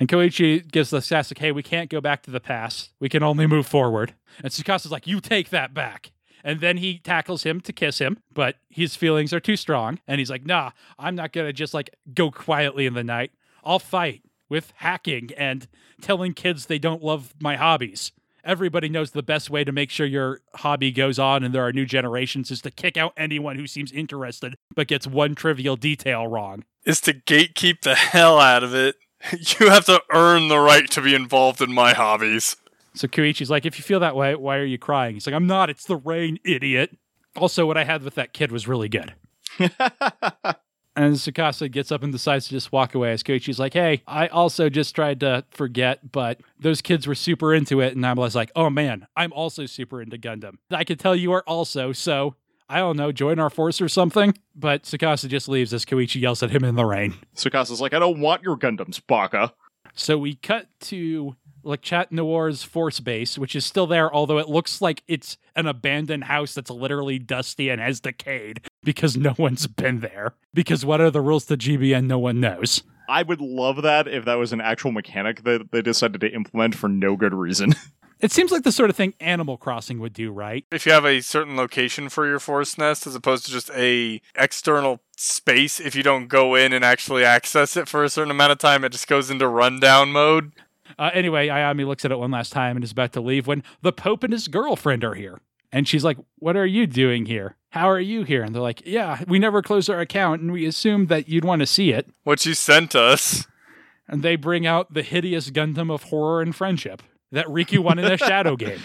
And Koichi gives the Sasuke, hey, we can't go back to the past. We can only move forward. And Tsukasa's like, you take that back. And then he tackles him to kiss him, but his feelings are too strong. And he's like, nah, I'm not going to just like go quietly in the night. I'll fight with hacking and telling kids they don't love my hobbies. Everybody knows the best way to make sure your hobby goes on and there are new generations is to kick out anyone who seems interested but gets one trivial detail wrong. Is to gatekeep the hell out of it. You have to earn the right to be involved in my hobbies. So Koichi's like, if you feel that way, why are you crying? He's like, I'm not. It's the rain, idiot. Also, what I had with that kid was really good. and Tsukasa gets up and decides to just walk away. As Koichi's like, hey, I also just tried to forget, but those kids were super into it. And I was like, oh man, I'm also super into Gundam. I can tell you are also, so I don't know, join our force or something. But Tsukasa just leaves as Koichi yells at him in the rain. Tsukasa's like, I don't want your Gundams, Baka. So we cut to Lechat Noir's force base, which is still there, although it looks like it's an abandoned house that's literally dusty and has decayed because no one's been there. Because what are the rules to GBN? No one knows. I would love that if that was an actual mechanic that they decided to implement for no good reason. It seems like the sort of thing Animal Crossing would do, right? If you have a certain location for your force nest as opposed to just a external space, if you don't go in and actually access it for a certain amount of time, it just goes into rundown mode. Uh, anyway, Ayame looks at it one last time and is about to leave when the Pope and his girlfriend are here. And she's like, What are you doing here? How are you here? And they're like, Yeah, we never closed our account and we assumed that you'd want to see it. What you sent us. And they bring out the hideous Gundam of horror and friendship that Riku won in a shadow game.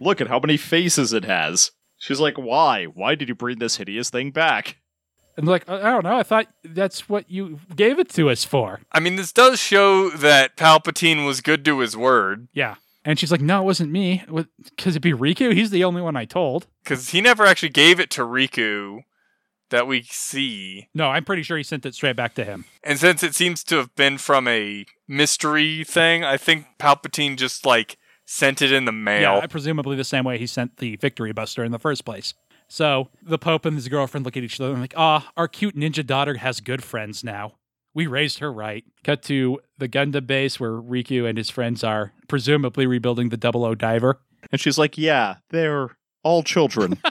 Look at how many faces it has. She's like, Why? Why did you bring this hideous thing back? And like, I don't know. I thought that's what you gave it to us for. I mean, this does show that Palpatine was good to his word Yeah. And she's like, No, it wasn't me. Because it'd be Riku. He's the only one I told. because he never actually gave it to Riku that we see. No, I'm pretty sure he sent it straight back to him. And since it seems to have been from a mystery thing, I think Palpatine just like sent it in the mail. Yeah, presumably the same way he sent the Victory Buster in the first place. So the Pope and his girlfriend look at each other and like, ah, our cute ninja daughter has good friends now. We raised her right. Cut to the Gundam base where Riku and his friends are presumably rebuilding the Double O diver. And she's like, Yeah, they're all children.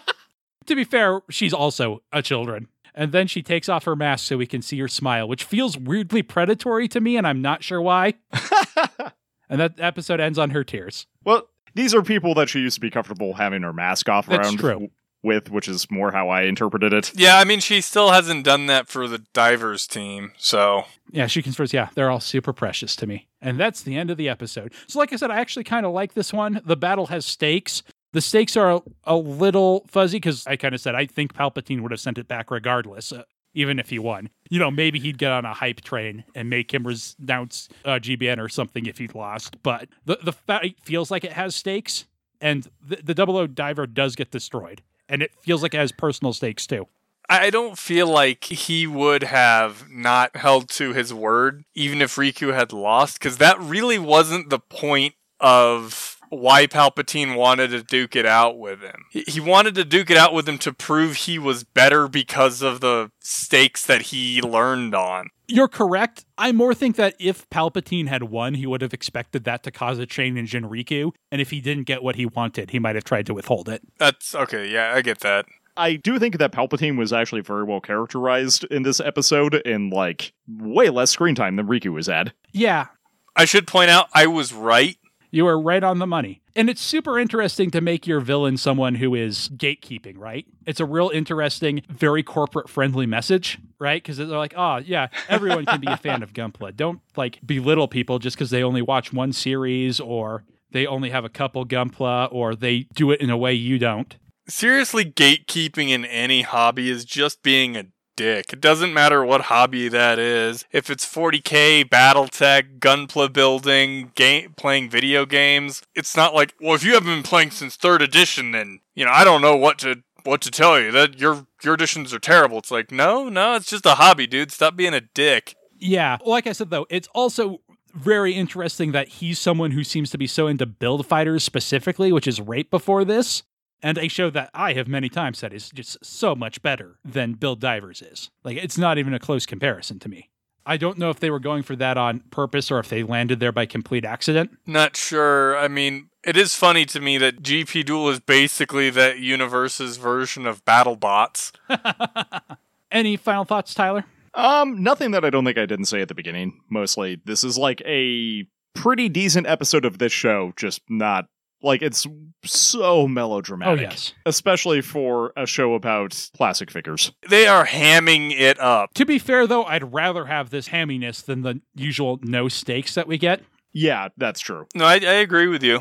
To be fair, she's also a children. And then she takes off her mask so we can see her smile, which feels weirdly predatory to me, and I'm not sure why. and that episode ends on her tears. well, these are people that she used to be comfortable having her mask off around. That's around true. W- with, which is more how I interpreted it. Yeah, I mean, she still hasn't done that for the divers team, so Yeah, she confers. Yeah, they're all super precious to me. And that's the end of the episode. So, like I said, I actually kind of like this one. The battle has stakes. The stakes are a, a little fuzzy because I kind of said I think Palpatine would have sent it back regardless, uh, even if he won. You know, maybe he'd get on a hype train and make him renounce uh, GBN or something if he'd lost. But the, the fight feels like it has stakes, and the, the Double O diver does get destroyed. And it feels like it has personal stakes too. I don't feel like he would have not held to his word, even if Riku had lost, because that really wasn't the point of why Palpatine wanted to duke it out with him. He he wanted to duke it out with him to prove he was better because of the stakes that he learned on. You're correct. I more think that if Palpatine had won, he would have expected that to cause a change in Jinriku, and if he didn't get what he wanted, he might have tried to withhold it. That's okay, yeah, I get that. I do think that Palpatine was actually very well characterized in this episode in like way less screen time than Riku was had. Yeah, I should point out I was right. You are right on the money. And it's super interesting to make your villain someone who is gatekeeping, right? It's a real interesting, very corporate friendly message, right? Because they're like, oh, yeah, everyone can be a fan of Gunpla. Don't like belittle people just because they only watch one series or they only have a couple Gunpla or they do it in a way you don't. Seriously, gatekeeping in any hobby is just being a dick. It doesn't matter what hobby that is. If it's 40k, Battletech, gunpla building, game playing video games, it's not like, well, if you haven't been playing since third edition, then you know I don't know what to what to tell you. That your your editions are terrible. It's like, no, no, it's just a hobby, dude. Stop being a dick. Yeah. Like I said, though, it's also very interesting that he's someone who seems to be so into build fighters specifically, which is right before this. And a show that I have many times said is just so much better than Build Divers is. Like, it's not even a close comparison to me. I don't know if they were going for that on purpose or if they landed there by complete accident. Not sure. I mean, it is funny to me that GP Duel is basically that universe's version of BattleBots. Any final thoughts, Tyler? Um, nothing that I don't think I didn't say at the beginning. Mostly, this is like a pretty decent episode of this show, just not like it's so melodramatic. Oh, yes. Especially for a show about plastic figures. They are hamming it up. To be fair, though, I'd rather have this hamminess than the usual no stakes that we get. Yeah, that's true. No, I, I agree with you.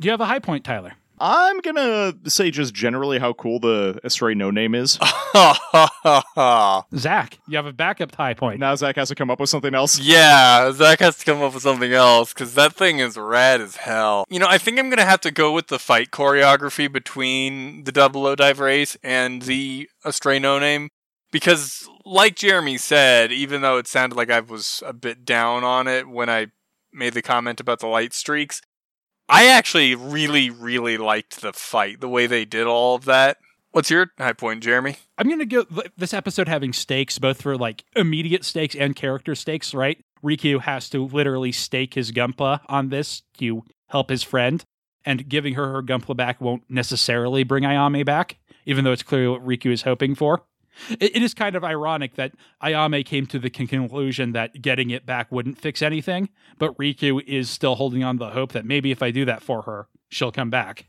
Do you have a high point, Tyler? I'm gonna say just generally how cool the Astray no name is. Zach, you have a backup high point. now Zach has to come up with something else. yeah, Zach has to come up with something else because that thing is rad as hell. You know, I think I'm gonna have to go with the fight choreography between the Double O Diver Ace and the Astray No Name because, like Jeremy said, even though it sounded like I was a bit down on it when I made the comment about the light streaks, I actually really, really liked the fight, the way they did all of that. What's your high point, Jeremy? I'm gonna go this episode having stakes, both for like immediate stakes and character stakes. Right, Riku has to literally stake his Gunpla on this to help his friend, and giving her her Gunpla back won't necessarily bring Ayame back, even though it's clearly what Riku is hoping for. It, it is kind of ironic that Ayame came to the conclusion that getting it back wouldn't fix anything, but Riku is still holding on to the hope that maybe if I do that for her, she'll come back.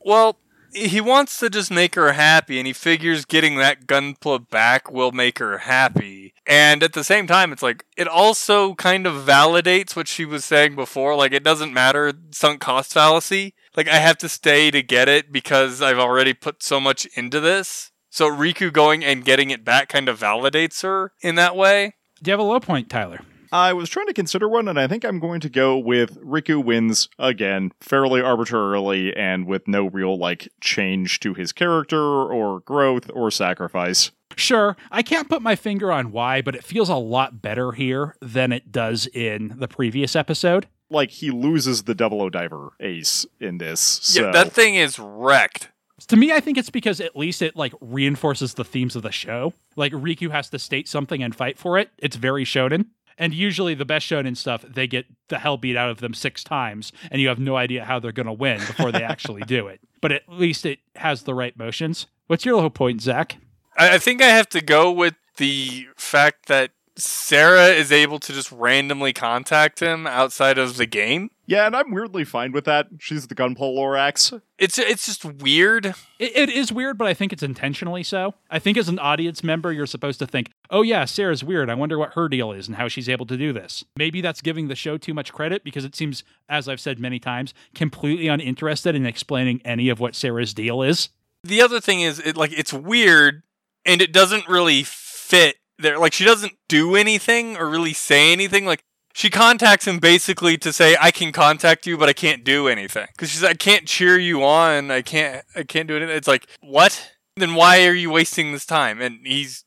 Well, he wants to just make her happy, and he figures getting that gunpla back will make her happy. And at the same time, it's like, it also kind of validates what she was saying before. Like, it doesn't matter, sunk cost fallacy. Like, I have to stay to get it because I've already put so much into this. So Riku going and getting it back kind of validates her in that way. Do you have a low point, Tyler? I was trying to consider one, and I think I'm going to go with Riku wins again, fairly arbitrarily, and with no real like change to his character or growth or sacrifice. Sure, I can't put my finger on why, but it feels a lot better here than it does in the previous episode. Like he loses the double O diver ace in this. So Yeah, that thing is wrecked. To me, I think it's because at least it like reinforces the themes of the show. Like Riku has to state something and fight for it. It's very shonen. And usually the best shonen stuff, they get the hell beat out of them six times, and you have no idea how they're gonna win before they actually do it. But at least it has the right motions. What's your low point, Zach? I, I think I have to go with the fact that Sarah is able to just randomly contact him outside of the game. yeah, and I'm weirdly fine with that. She's the gunpla Lorax. It's it's just weird. It, it is weird, but I think it's intentionally so. I think as an audience member, you're supposed to think, oh, yeah, Sarah's weird. I wonder what her deal is and how she's able to do this. Maybe that's giving the show too much credit because it seems, as I've said many times, completely uninterested in explaining any of what Sarah's deal is. The other thing is, it like it's weird, and it doesn't really fit there. Like she doesn't do anything or really say anything. Like she contacts him basically to say, "I can contact you, but I can't do anything." Because she's, "I can't cheer you on. I can't. I can't do anything." It's like, what? Then why are you wasting this time? And he's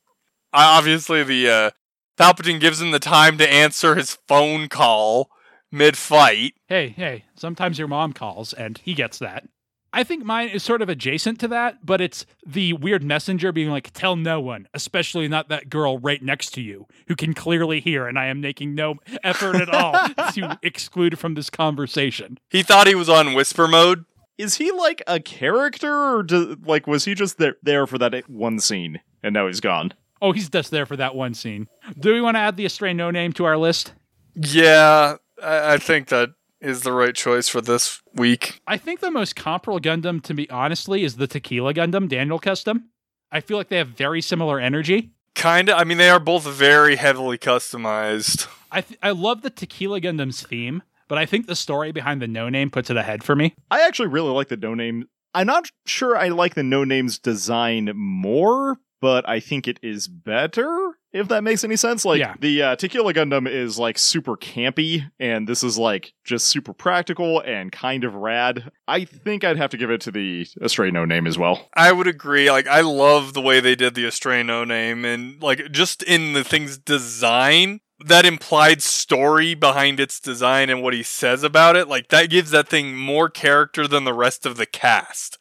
obviously the uh, Palpatine gives him the time to answer his phone call mid-fight. Hey, hey, sometimes your mom calls and he gets that. I think mine is sort of adjacent to that, but it's the weird messenger being like, tell no one, especially not that girl right next to you who can clearly hear, and I am making no effort at all to exclude from this conversation. He thought he was on whisper mode. Is he like a character, or do, like was he just there there for that one scene and now he's gone? Oh, he's just there for that one scene. Do we want to add the Astray No Name to our list? Yeah, I, I think that is the right choice for this week. I think the most comparable Gundam, to be honestly, is the Tequila Gundam, Daniel Custom. I feel like they have very similar energy. Kind of. I mean, they are both very heavily customized. I th- I love the Tequila Gundam's theme, but I think the story behind the No Name puts it ahead for me. I actually really like the no name. I'm not sure I like the no name's design more, but I think it is better. If that makes any sense, like Yeah. the uh, Tequila Gundam is like super campy, and this is like just super practical and kind of rad. I think I'd have to give it to the Astray No Name as well. I would agree. Like, I love the way they did the Astray No Name, and like just in the thing's design, that implied story behind its design and what he says about it, like that gives that thing more character than the rest of the cast.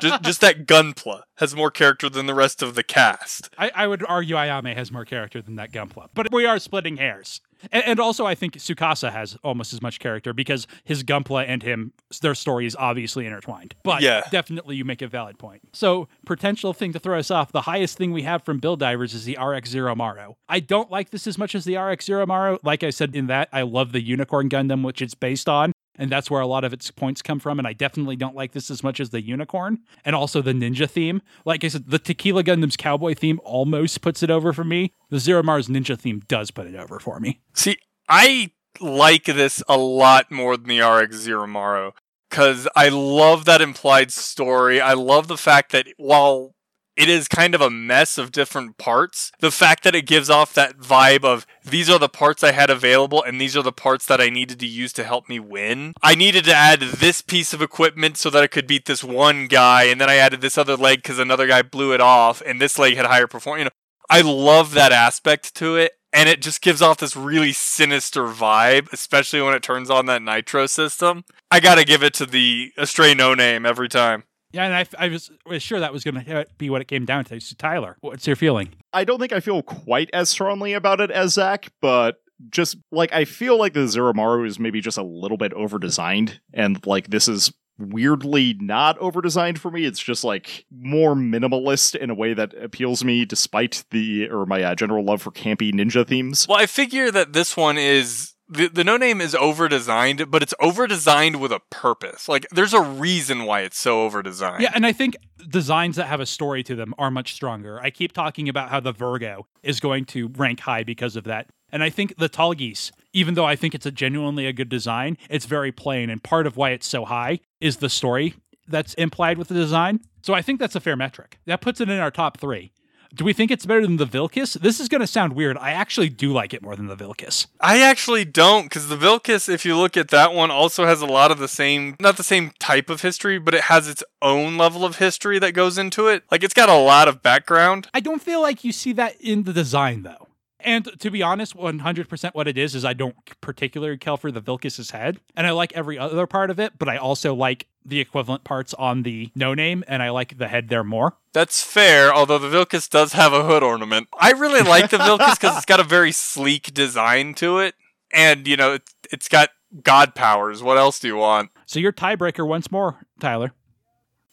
Just, just that Gunpla has more character than the rest of the cast. I, I would argue Ayame has more character than that Gunpla, but we are splitting hairs. And, and also, I think Tsukasa has almost as much character because his Gunpla and him, their story is obviously intertwined. But Yeah. definitely, you make a valid point. So, potential thing to throw us off the highest thing we have from Build Divers is the RX Zeromaru. I don't like this as much as the RX Zeromaru. Like I said in that, I love the Unicorn Gundam, which it's based on. And that's where a lot of its points come from. And I definitely don't like this as much as the unicorn and also the ninja theme. Like I said, the Tequila Gundam's cowboy theme almost puts it over for me. The Zero Mars ninja theme does put it over for me. See, I like this a lot more than the RX Zeromaru. because I love that implied story. I love the fact that while it is kind of a mess of different parts. The fact that it gives off that vibe of these are the parts I had available and these are the parts that I needed to use to help me win. I needed to add this piece of equipment so that I could beat this one guy, and then I added this other leg because another guy blew it off, and this leg had higher performance. You know, I love that aspect to it. And it just gives off this really sinister vibe, especially when it turns on that nitro system. I gotta give it to the Astray No Name every time. Yeah, and I, I was, was sure that was going to be what it came down to. So, Tyler, what's your feeling? I don't think I feel quite as strongly about it as Zach, but just like I feel like the Zeromaru is maybe just a little bit over designed, and like this is weirdly not over designed for me. It's just like more minimalist in a way that appeals me, despite the or my uh, general love for campy ninja themes. Well, I figure that this one is the, the no name is over designed, but it's over designed with a purpose. Like there's a reason why it's so over designed. Yeah, and I think designs that have a story to them are much stronger. I keep talking about how the Virgo is going to rank high because of that. And I think the Tallgeese, even though I think it's a genuinely a good design, it's very plain. And part of why it's so high is the story that's implied with the design. So I think that's a fair metric. That puts it in our top three. Do we think it's better than the Vilcus? This is going to sound weird. I actually do like it more than the Vilcus. I actually don't, because the Vilcus, if you look at that one, also has a lot of the same, not the same type of history, but it has its own level of history that goes into it. Like it's got a lot of background. I don't feel like you see that in the design, though. And to be honest, 100% what it is is I don't particularly care for the Vilcus's head, and I like every other part of it, but I also like the equivalent parts on the no name, and I like the head there more. That's fair, although the Vilcus does have a hood ornament. I really like the Vilcus because it's got a very sleek design to it, and you know, it's, it's got god powers. What else do you want? So your tiebreaker once more, Tyler.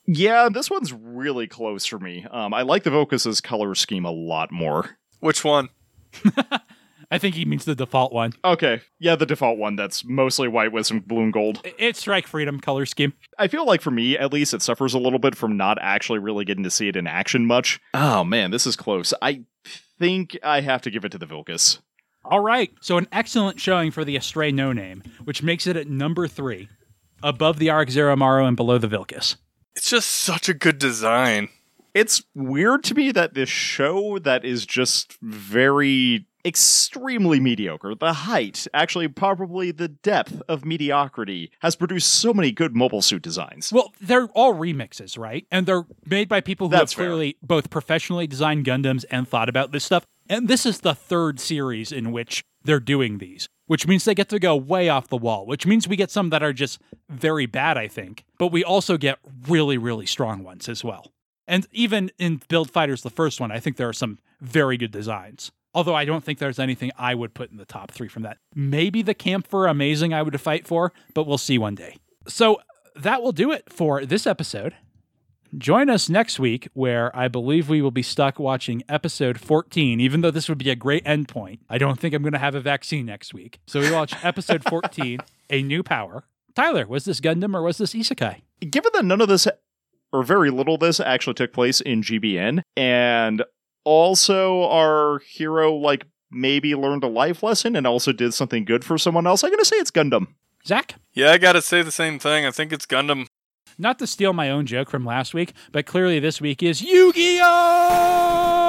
Yeah, this one's really close for me. Um, I like the Vilcus's color scheme a lot more. Which one? I think he means the default one. Okay, yeah, the default one that's mostly white with some blue and gold. It's Strike Freedom color scheme. I feel like for me, at least, it suffers a little bit from not actually really getting to see it in action much. Oh man, this is close. I think I have to give it to the Vilcus. All right, so an excellent showing for the Astray No Name, which makes it at number three, above the RX Zeromaru and below the Vilcus. It's just such a good design. It's weird to me that this show that is just very extremely mediocre, the height, actually probably the depth of mediocrity, has produced so many good mobile suit designs. Well, they're all remixes, right? And they're made by people who That's have fair. clearly both professionally designed Gundams and thought about this stuff. And this is the third series in which they're doing these, which means they get to go way off the wall, which means we get some that are just very bad, I think, but we also get really, really strong ones as well. And even in Build Fighters, the first one, I think there are some very good designs. Although I don't think there's anything I would put in the top three from that. Maybe the Kampfer Amazing I would fight for, but we'll see one day. So that will do it for this episode. Join us next week, where I believe we will be stuck watching episode 14, even though this would be a great endpoint. I don't think I'm going to have a vaccine next week. So we watch episode 14, A New Power. Tyler, was this Gundam or was this Isekai? Given that none of this, or very little of this, actually took place in GBN, and also our hero, like, maybe learned a life lesson and also did something good for someone else, I'm going to say it's Gundam. Zach? Yeah, I gotta say the same thing. I think it's Gundam. Not to steal my own joke from last week, but clearly this week is Yu Gi Oh!